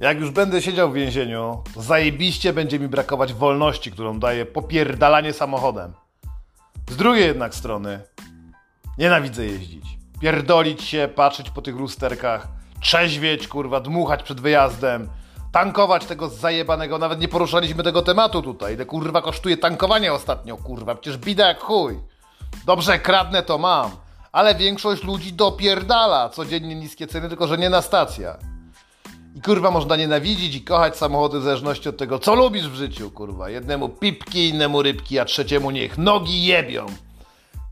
Jak już będę siedział w więzieniu, zajebiście będzie mi brakować wolności, którą daje popierdalanie samochodem. Z drugiej jednak strony, nienawidzę jeździć. Pierdolić się, patrzeć po tych lusterkach, trzeźwieć, kurwa, dmuchać przed wyjazdem, tankować tego zajebanego, nawet nie poruszaliśmy tego tematu tutaj. Ile kurwa kosztuje tankowanie ostatnio, kurwa, przecież bida jak chuj. Dobrze, kradnę to mam, ale większość ludzi dopierdala codziennie niskie ceny, tylko że nie na stacjach. I kurwa można nienawidzić i kochać samochody w zależności od tego, co lubisz w życiu, kurwa. Jednemu pipki, innemu rybki, a trzeciemu niech nogi jebią.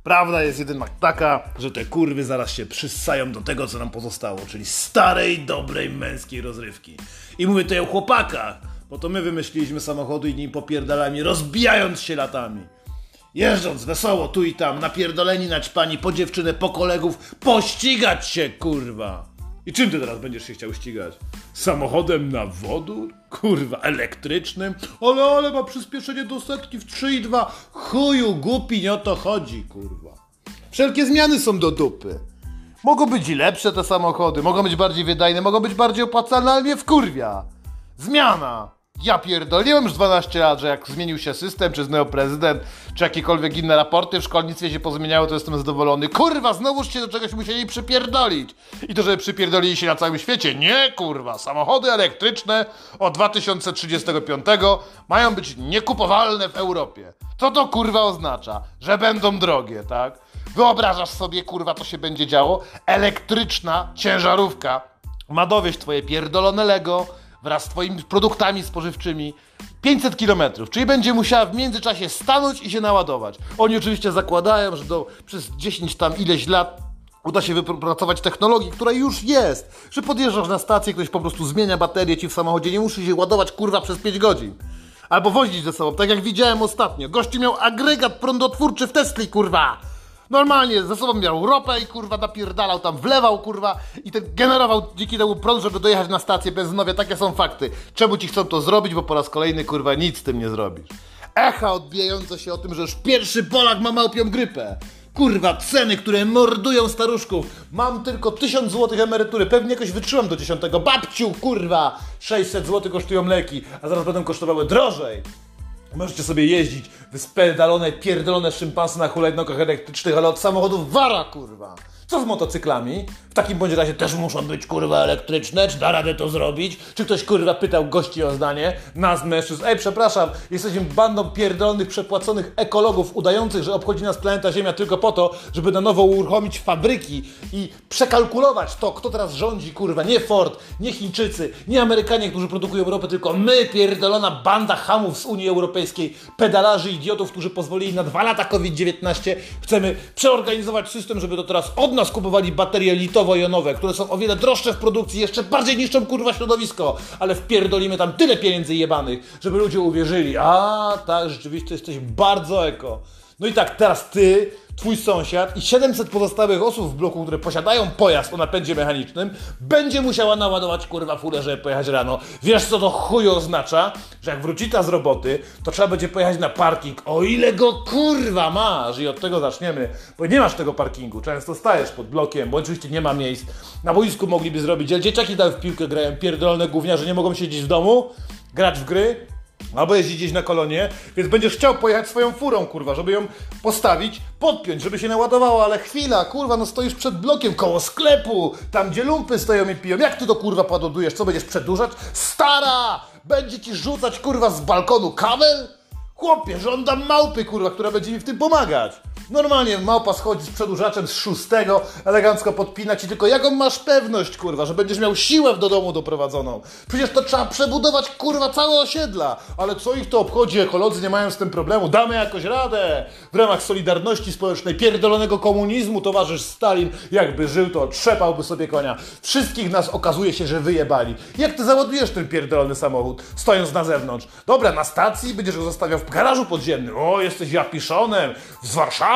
Prawda jest jednak taka, że te kurwy zaraz się przyssają do tego, co nam pozostało, czyli starej, dobrej, męskiej rozrywki. I mówię tutaj o chłopakach, bo to my wymyśliliśmy samochody i nim popierdalami, rozbijając się latami. Jeżdżąc wesoło tu i tam, napierdoleni naćpani po dziewczynę, po kolegów, pościgać się, kurwa! I czym ty teraz będziesz się chciał ścigać? Samochodem na wodór? Kurwa, elektrycznym? Ale, ale ma przyspieszenie do setki w 3,2. Chuju, głupi, nie o to chodzi, kurwa. Wszelkie zmiany są do dupy. Mogą być i lepsze te samochody, mogą być bardziej wydajne, mogą być bardziej opłacalne, ale mnie wkurwia. Zmiana! Ja pierdoliłem już 12 lat, że jak zmienił się system, czy znowu prezydent, czy jakiekolwiek inne raporty w szkolnictwie się pozmieniały, to jestem zadowolony. Kurwa, znowuż się do czegoś musieli przypierdolić. I to, żeby przypierdolili się na całym świecie. Nie, kurwa. Samochody elektryczne od 2035 mają być niekupowalne w Europie. Co to kurwa oznacza? Że będą drogie, tak? Wyobrażasz sobie, kurwa, co się będzie działo? Elektryczna ciężarówka ma dowieść twoje pierdolone Lego, wraz z Twoimi produktami spożywczymi 500 km, czyli będzie musiała w międzyczasie stanąć i się naładować. Oni oczywiście zakładają, że do, przez 10 tam ileś lat uda się wypracować technologię, która już jest, że podjeżdżasz na stację, ktoś po prostu zmienia baterię ci w samochodzie, nie musi się ładować kurwa przez 5 godzin. Albo wozić ze sobą, tak jak widziałem ostatnio. Gościu miał agregat prądotwórczy w Tesli, kurwa! Normalnie ze sobą miał ropę i kurwa napierdalał tam, wlewał kurwa i ten generował dzięki temu prąd, żeby dojechać na stację benzynowie. Takie są fakty. Czemu ci chcą to zrobić? Bo po raz kolejny kurwa nic z tym nie zrobisz. Echa odbijające się o tym, że już pierwszy Polak ma małpią grypę. Kurwa, ceny, które mordują staruszków. Mam tylko 1000 zł emerytury. Pewnie jakoś wytrzymam do 10. Babciu, kurwa! 600 zł kosztują leki, a zaraz będą kosztowały drożej. Możecie sobie jeździć wyspedalone, pierdolone szympansy na hulajnogach elektrycznych, ale od samochodów wara, kurwa. Co z motocyklami? W takim bądź razie też muszą być kurwa elektryczne, czy da radę to zrobić? Czy ktoś kurwa pytał gości o zdanie? Nas mężczyzn, ej przepraszam, jesteśmy bandą pierdolonych, przepłaconych ekologów udających, że obchodzi nas planeta Ziemia tylko po to, żeby na nowo uruchomić fabryki i przekalkulować to, kto teraz rządzi, kurwa, nie Ford, nie Chińczycy, nie Amerykanie, którzy produkują ropę, tylko my, pierdolona banda hamów z Unii Europejskiej, pedalarzy, idiotów, którzy pozwolili na dwa lata COVID-19, chcemy przeorganizować system, żeby to teraz od nas kupowali baterie litowo-jonowe, które są o wiele droższe w produkcji, jeszcze bardziej niszczą kurwa środowisko, ale wpierdolimy tam tyle pieniędzy jebanych, żeby ludzie uwierzyli, a tak, rzeczywiście jesteś bardzo eko. No i tak, teraz ty, twój sąsiad i 700 pozostałych osób w bloku, które posiadają pojazd o napędzie mechanicznym, będzie musiała naładować kurwa fulę, żeby pojechać rano. Wiesz co to chuj oznacza? Że jak wróci ta z roboty, to trzeba będzie pojechać na parking, o ile go kurwa masz i od tego zaczniemy, bo nie masz tego parkingu, często stajesz pod blokiem, bo oczywiście nie ma miejsc. Na boisku mogliby zrobić, dzieciaki tam w piłkę grają, pierdolone gówniarze, nie mogą siedzieć w domu, grać w gry, Albo jeździć gdzieś na kolonie, więc będziesz chciał pojechać swoją furą, kurwa, żeby ją postawić, podpiąć, żeby się naładowała, ale chwila, kurwa, no stoisz przed blokiem, koło sklepu, tam gdzie lumpy stoją i piją. Jak ty to kurwa pododujesz? Co będziesz przedłużać? Stara! Będzie ci rzucać kurwa z balkonu kabel? Chłopie, żądam małpy, kurwa, która będzie mi w tym pomagać. Normalnie małpa schodzi z przedłużaczem z szóstego, elegancko podpina ci, tylko jaką masz pewność, kurwa, że będziesz miał siłę do domu doprowadzoną? Przecież to trzeba przebudować, kurwa, całe osiedla. Ale co ich to obchodzi? Ekolodzy nie mają z tym problemu. Damy jakoś radę. W ramach Solidarności Społecznej, pierdolonego komunizmu, towarzysz Stalin, jakby żył, to trzepałby sobie konia. Wszystkich nas okazuje się, że wyjebali. Jak ty załadujesz ten pierdolony samochód, stojąc na zewnątrz? Dobra, na stacji będziesz go zostawiał w garażu podziemnym. O, jesteś japiszonem z Warszawy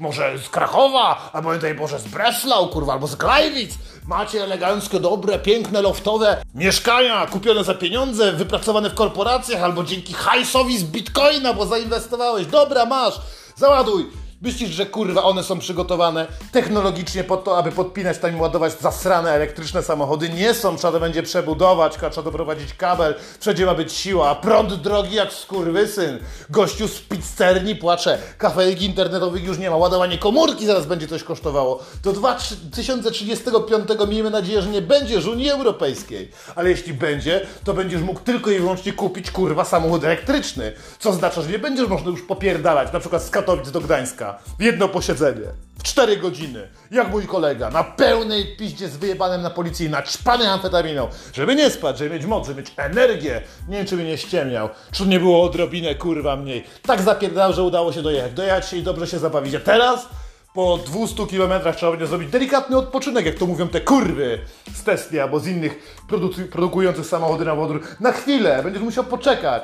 może z Krakowa, albo daj Boże z Breslau, kurwa, albo z Glajwic. Macie eleganckie, dobre, piękne, loftowe mieszkania kupione za pieniądze, wypracowane w korporacjach, albo dzięki hajsowi z bitcoina, bo zainwestowałeś. Dobra, masz, załaduj. Myślisz, że kurwa one są przygotowane technologicznie po to, aby podpinać tam i ładować zasrane elektryczne samochody? Nie są, trzeba to będzie przebudować, trzeba doprowadzić kabel, wszędzie ma być siła, a prąd drogi jak skurwysyn. Gościu z pizzerni płacze, kafelek internetowych już nie ma, ładowanie komórki zaraz będzie coś kosztowało. Do 2035 miejmy nadzieję, że nie będzie z Unii Europejskiej. Ale jeśli będzie, to będziesz mógł tylko i wyłącznie kupić kurwa samochód elektryczny. Co oznacza, że nie będziesz można już popierdalać, na przykład z Katowic do Gdańska w jedno posiedzenie. W 4 godziny. Jak mój kolega. Na pełnej piździe z wyjebanem na policji, naćpany amfetaminą. Żeby nie spać, żeby mieć moc, żeby mieć energię. Nie wiem, czy mnie nie ściemniał. Czy nie było odrobinę kurwa mniej. Tak zapierdał, że udało się dojechać. Dojechać się i dobrze się zabawić. A teraz po 200 kilometrach trzeba będzie zrobić delikatny odpoczynek, jak to mówią te kurwy z Tesla albo z innych produ- produkujących samochody na wodór. Na chwilę, będziesz musiał poczekać.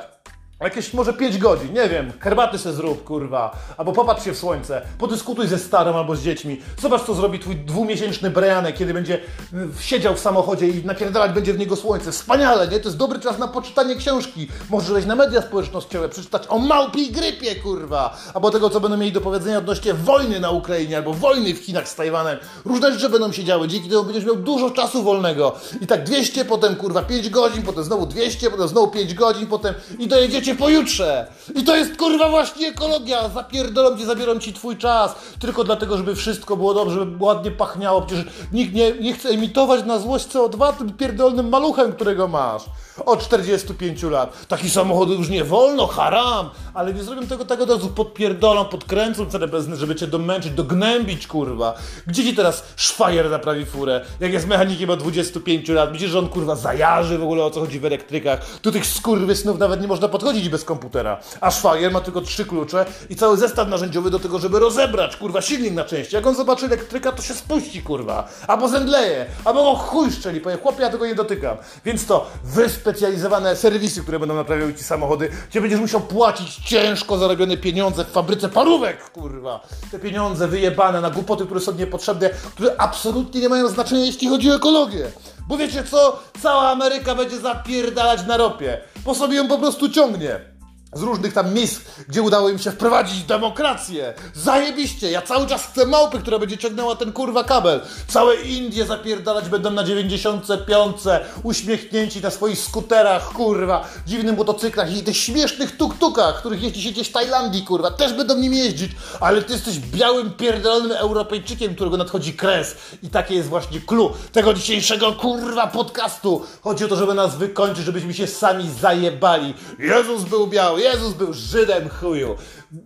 Jakieś może 5 godzin, nie wiem, herbaty se zrób, kurwa, albo popatrz się w słońce, podyskutuj ze starym albo z dziećmi, zobacz co zrobi twój dwumiesięczny Brianek, kiedy będzie y, siedział w samochodzie i napierdalać będzie w niego słońce. Wspaniale, nie? To jest dobry czas na poczytanie książki. Możesz wejść na media społecznościowe, przeczytać o małpiej grypie, kurwa, albo tego, co będą mieli do powiedzenia odnośnie wojny na Ukrainie, albo wojny w Chinach z Tajwanem. Różne rzeczy będą się działy, dzięki temu będziesz miał dużo czasu wolnego. I tak 200, potem kurwa 5 godzin, potem znowu 200, potem znowu 5 godzin, potem i dojedziecie pojutrze. I to jest kurwa właśnie ekologia. Zapierdolą ci, zabiorą ci twój czas. Tylko dlatego, żeby wszystko było dobrze, żeby ładnie pachniało. Przecież nikt nie, nie chce emitować na złość CO2 tym pierdolnym maluchem, którego masz. Od 45 lat. Taki samochód już nie wolno, haram. Ale nie zrobią tego tak od razu. Podpierdolą, podkręcą cenę benzyny, żeby cię domęczyć, dognębić, kurwa. Gdzie ci teraz szwajer naprawi furę? Jak jest mechanikiem od 25 lat. Myślisz, że on kurwa zajarzy w ogóle o co chodzi w elektrykach. Tu tych skurwysnów nawet nie można podchodzić bez komputera. A szwajer ma tylko trzy klucze i cały zestaw narzędziowy do tego, żeby rozebrać, kurwa, silnik na części. Jak on zobaczy elektryka, to się spuści, kurwa. Albo zemdleje, albo go chuj szczeli, powie, chłopie, ja tego nie dotykam. Więc to wyspecjalizowane serwisy, które będą naprawiały ci samochody, gdzie będziesz musiał płacić ciężko zarobione pieniądze w fabryce parówek, kurwa. Te pieniądze wyjebane na głupoty, które są niepotrzebne, które absolutnie nie mają znaczenia, jeśli chodzi o ekologię. Bo wiecie co? Cała Ameryka będzie zapierdalać na ropie, bo sobie ją po prostu ciągnie z różnych tam miejsc, gdzie udało im się wprowadzić demokrację. Zajebiście! Ja cały czas chcę małpy, która będzie ciągnęła ten kurwa kabel. Całe Indie zapierdalać będą na 95, uśmiechnięci na swoich skuterach, kurwa, dziwnych motocyklach i tych śmiesznych tuk-tukach, których jeździ się gdzieś w Tajlandii, kurwa, też będą nim jeździć, ale ty jesteś białym, pierdolonym Europejczykiem, którego nadchodzi kres. I takie jest właśnie clue tego dzisiejszego, kurwa, podcastu. Chodzi o to, żeby nas wykończyć, żebyśmy się sami zajebali. Jezus był biały, Jezus był Żydem, chuju.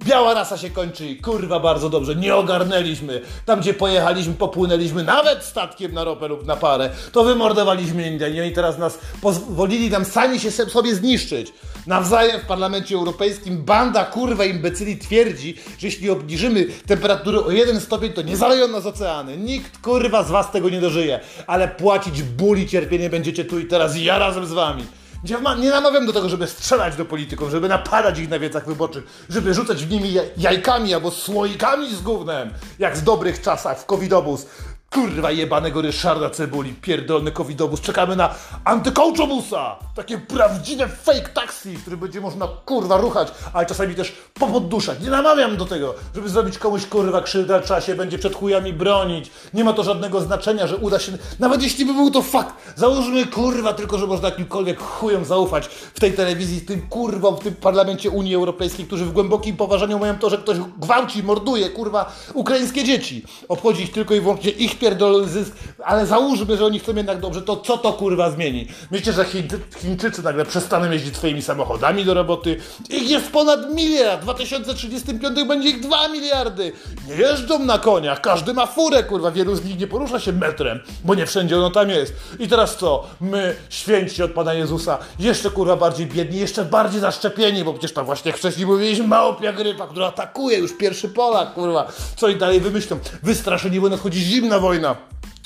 Biała rasa się kończy i kurwa bardzo dobrze, nie ogarnęliśmy. Tam gdzie pojechaliśmy, popłynęliśmy nawet statkiem na ropę lub na parę, to wymordowaliśmy Indianie i teraz nas pozwolili nam sami się sobie zniszczyć. Nawzajem w Parlamencie Europejskim banda kurwa imbecyli twierdzi, że jeśli obniżymy temperaturę o jeden stopień, to nie zaleją nas oceany. Nikt kurwa z was tego nie dożyje, ale płacić ból i cierpienie będziecie tu i teraz ja razem z wami. Nie namawiam do tego, żeby strzelać do polityków, żeby napadać ich na wiecach wyborczych, żeby rzucać w nimi jajkami albo słoikami z gównem, jak w dobrych czasach w covidobus. Kurwa jebanego Ryszarda Cebuli, pierdolny covidobus. Czekamy na antykołczobusa! Takie prawdziwe fake taxi, w którym będzie można kurwa ruchać, ale czasami też popodduszać. Nie namawiam do tego, żeby zrobić komuś kurwa krzywdę, trzeba się będzie przed chujami bronić. Nie ma to żadnego znaczenia, że uda się, nawet jeśli by był to fakt, załóżmy kurwa tylko, że można jakimkolwiek chujom zaufać w tej telewizji, tym kurwom, w tym parlamencie Unii Europejskiej, którzy w głębokim poważaniu mają to, że ktoś gwałci, morduje kurwa ukraińskie dzieci. Obchodzi ich tylko i wyłącznie ich pierdolony zysk, ale załóżmy, że oni chcą jednak dobrze, to co to kurwa zmieni? Myślicie, że Chińczy, Chińczycy nagle przestaną jeździć swoimi samochodami do roboty? Ich jest ponad miliard, w 2035 będzie ich 2 miliardy. Nie jeżdżą na koniach, każdy ma furę, kurwa, wielu z nich nie porusza się metrem, bo nie wszędzie ono tam jest. I teraz co? My, święci od Pana Jezusa, jeszcze kurwa bardziej biedni, jeszcze bardziej zaszczepieni, bo przecież tam właśnie wcześniej mówiliśmy, małpia grypa, która atakuje już pierwszy Polak, kurwa. Co i dalej wymyślą? Wystraszeni, bo nadchodzi zimna wojna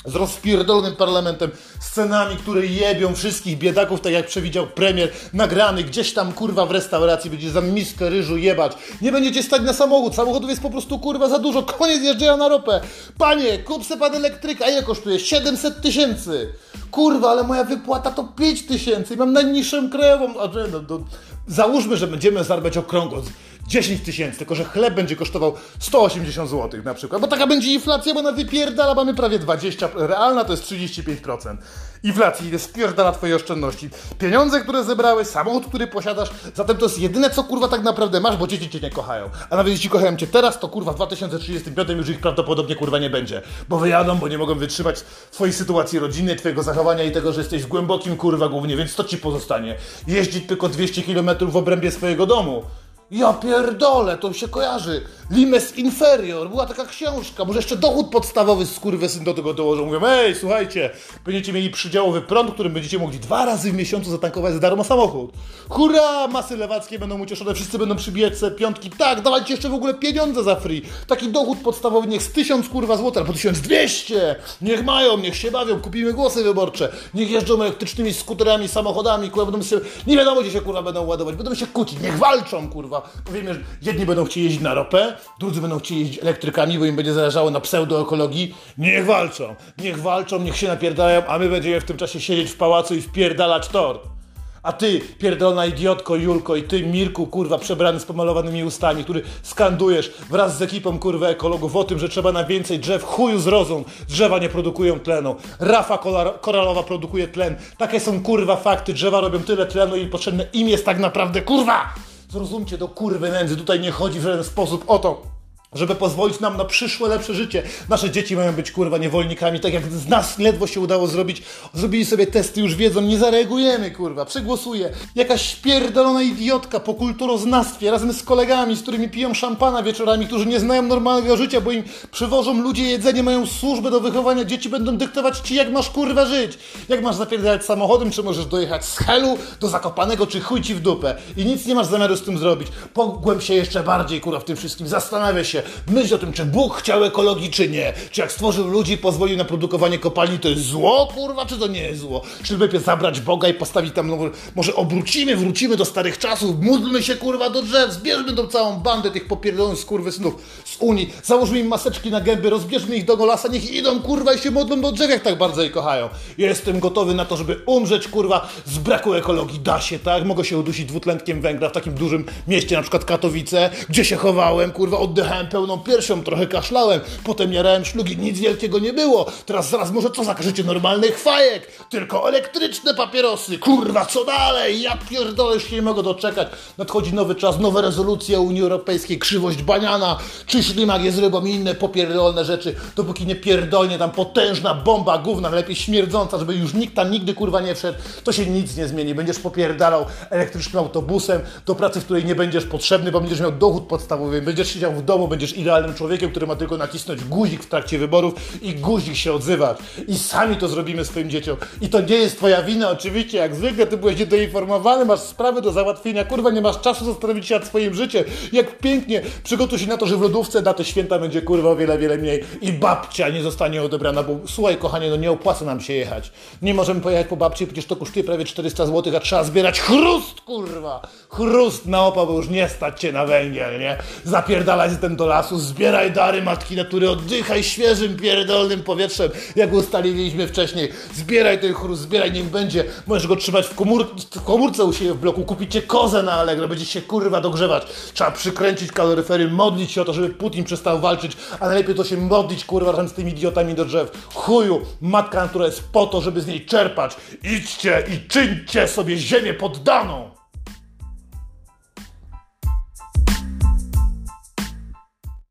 z rozpierdolonym parlamentem, scenami, które jebią wszystkich biedaków, tak jak przewidział premier, nagrany gdzieś tam kurwa w restauracji, będzie za miskę ryżu jebać. Nie będziecie stać na samochód, samochodów jest po prostu kurwa za dużo, koniec jeżdżenia na ropę. Panie, kup se pan elektryka, a ile kosztuje? 700 tysięcy. Kurwa, ale moja wypłata to 5 tysięcy i mam najniższą krajową. No, no, załóżmy, że będziemy zarabiać okrągło 10 tysięcy, tylko że chleb będzie kosztował 180 zł na przykład, bo taka będzie inflacja, bo na wypierdala mamy prawie 20, realna to jest 35%. Inflacji ile spierdala twoje oszczędności. Pieniądze, które zebrałeś, samochód, który posiadasz, zatem to jest jedyne, co kurwa tak naprawdę masz, bo dzieci cię nie kochają. A nawet jeśli kochają cię teraz, to kurwa w 2035 już ich prawdopodobnie kurwa nie będzie. Bo wyjadą, bo nie mogą wytrzymać twojej sytuacji rodzinnej, twojego zachowania i tego, że jesteś w głębokim kurwa głównie, więc co ci pozostanie? Jeździć tylko 200 km w obrębie swojego domu. Ja pierdolę, to się kojarzy. Limes Inferior, była taka książka. Może jeszcze dochód podstawowy z syn do tego dołożą. Mówią, ej, słuchajcie, będziecie mieli przydziałowy prąd, którym będziecie mogli dwa razy w miesiącu zatankować za darmo samochód. Hurra, masy lewackie będą ucieszone, wszyscy będą przybijać sobie piątki. Tak, dawajcie jeszcze w ogóle pieniądze za free. Taki dochód podstawowy niech z tysiąc kurwa złota, albo 1200. Niech mają, niech się bawią, kupimy głosy wyborcze. Niech jeżdżą elektrycznymi skuterami, samochodami, kurwa, będą się, nie wiadomo gdzie się kurwa będą ładować, będą się kłócić, niech walczą kurwa. Powiemy, że jedni będą chcieli jeździć na ropę, drudzy będą chcieli jeździć elektrykami, bo im będzie zależało na pseudoekologii. Niech walczą, niech walczą, niech się napierdalają, a my będziemy w tym czasie siedzieć w pałacu i wpierdalać tort. A ty, pierdolona idiotko Julko i ty, Mirku, kurwa, przebrany z pomalowanymi ustami, który skandujesz wraz z ekipą, kurwa, ekologów o tym, że trzeba na więcej drzew, chuju z rozą, drzewa nie produkują tlenu. Rafa koralowa produkuje tlen. Takie są, kurwa, fakty, drzewa robią tyle tlenu i potrzebne im jest tak naprawdę, kurwa! Zrozumcie do kurwy nędzy, tutaj nie chodzi w żaden sposób o to, żeby pozwolić nam na przyszłe, lepsze życie. Nasze dzieci mają być kurwa niewolnikami, tak jak z nas ledwo się udało zrobić. Zrobili sobie testy, już wiedzą, nie zareagujemy kurwa, przegłosuje. Jakaś spierdolona idiotka po kulturoznawstwie razem z kolegami, z którymi piją szampana wieczorami, którzy nie znają normalnego życia, bo im przywożą ludzie jedzenie, mają służbę do wychowania dzieci, będą dyktować ci jak masz kurwa żyć. Jak masz zapierdalać samochodem, czy możesz dojechać z Helu do Zakopanego, czy chuj ci w dupę. I nic nie masz zamiaru z tym zrobić. Pogłęb się jeszcze bardziej kurwa w tym wszystkim, zastanawia się, myśl o tym, czy Bóg chciał ekologii, czy nie. Czy jak stworzył ludzi pozwolił na produkowanie kopalni, to jest zło, kurwa, czy to nie jest zło? Czy lepiej zabrać Boga i postawić tam, no, może obrócimy, wrócimy do starych czasów, módlmy się, kurwa, do drzew, zbierzmy tą całą bandę tych popierdolonych skurwysynów z Unii, załóżmy im maseczki na gęby, rozbierzmy ich do golasa, niech idą, kurwa, i się modlą do drzew, jak tak bardzo je kochają. Jestem gotowy na to, żeby umrzeć, kurwa, z braku ekologii. Da się, tak? Mogę się udusić dwutlenkiem węgla w takim dużym mieście, na przykład Katowice, gdzie się chowałem, kurwa, oddechałem pełną piersią, trochę kaszlałem, potem jarałem szlugi, nic wielkiego nie było. Teraz zaraz może co zakażecie normalnych fajek, tylko elektryczne papierosy. Kurwa, co dalej? Ja pierdolę, już się nie mogę doczekać. Nadchodzi nowy czas, nowe rezolucje Unii Europejskiej, krzywość baniana, czy ślimak jest rybą i inne popierdolne rzeczy, dopóki nie pierdolnie tam potężna bomba gówna, lepiej śmierdząca, żeby już nikt tam nigdy kurwa nie wszedł, to się nic nie zmieni. Będziesz popierdalał elektrycznym autobusem do pracy, w której nie będziesz potrzebny, bo będziesz miał dochód podstawowy, będziesz siedział w domu, będziesz idealnym człowiekiem, który ma tylko nacisnąć guzik w trakcie wyborów i guzik się odzywać. I sami to zrobimy swoim dzieciom. I to nie jest twoja wina, oczywiście, jak zwykle ty byłeś niedoinformowany, masz sprawy do załatwienia, kurwa, nie masz czasu zastanowić się nad swoim życiem. Jak pięknie, przygotuj się na to, że w lodówce na te święta będzie kurwa o wiele, wiele mniej i babcia nie zostanie odebrana, bo słuchaj kochanie, no nie opłaca nam się jechać. Nie możemy pojechać po babci, przecież to kosztuje prawie 400 zł, a trzeba zbierać chrust, kurwa! Chrust na opał, bo już nie stać cię na węgiel, nie? Zapierdalać ten do lasu, zbieraj dary matki natury, oddychaj świeżym, pierdolnym powietrzem, jak ustaliliśmy wcześniej. Zbieraj ten chrust, zbieraj, niech będzie. Możesz go trzymać w, komór w komórce u siebie w bloku, kupicie kozę na Allegro, będzie się kurwa dogrzewać. Trzeba przykręcić kaloryfery, modlić się o to, żeby Putin przestał walczyć, a najlepiej to się modlić, kurwa, razem z tymi idiotami do drzew. Chuju, matka natura jest po to, żeby z niej czerpać. Idźcie i czyńcie sobie ziemię poddaną!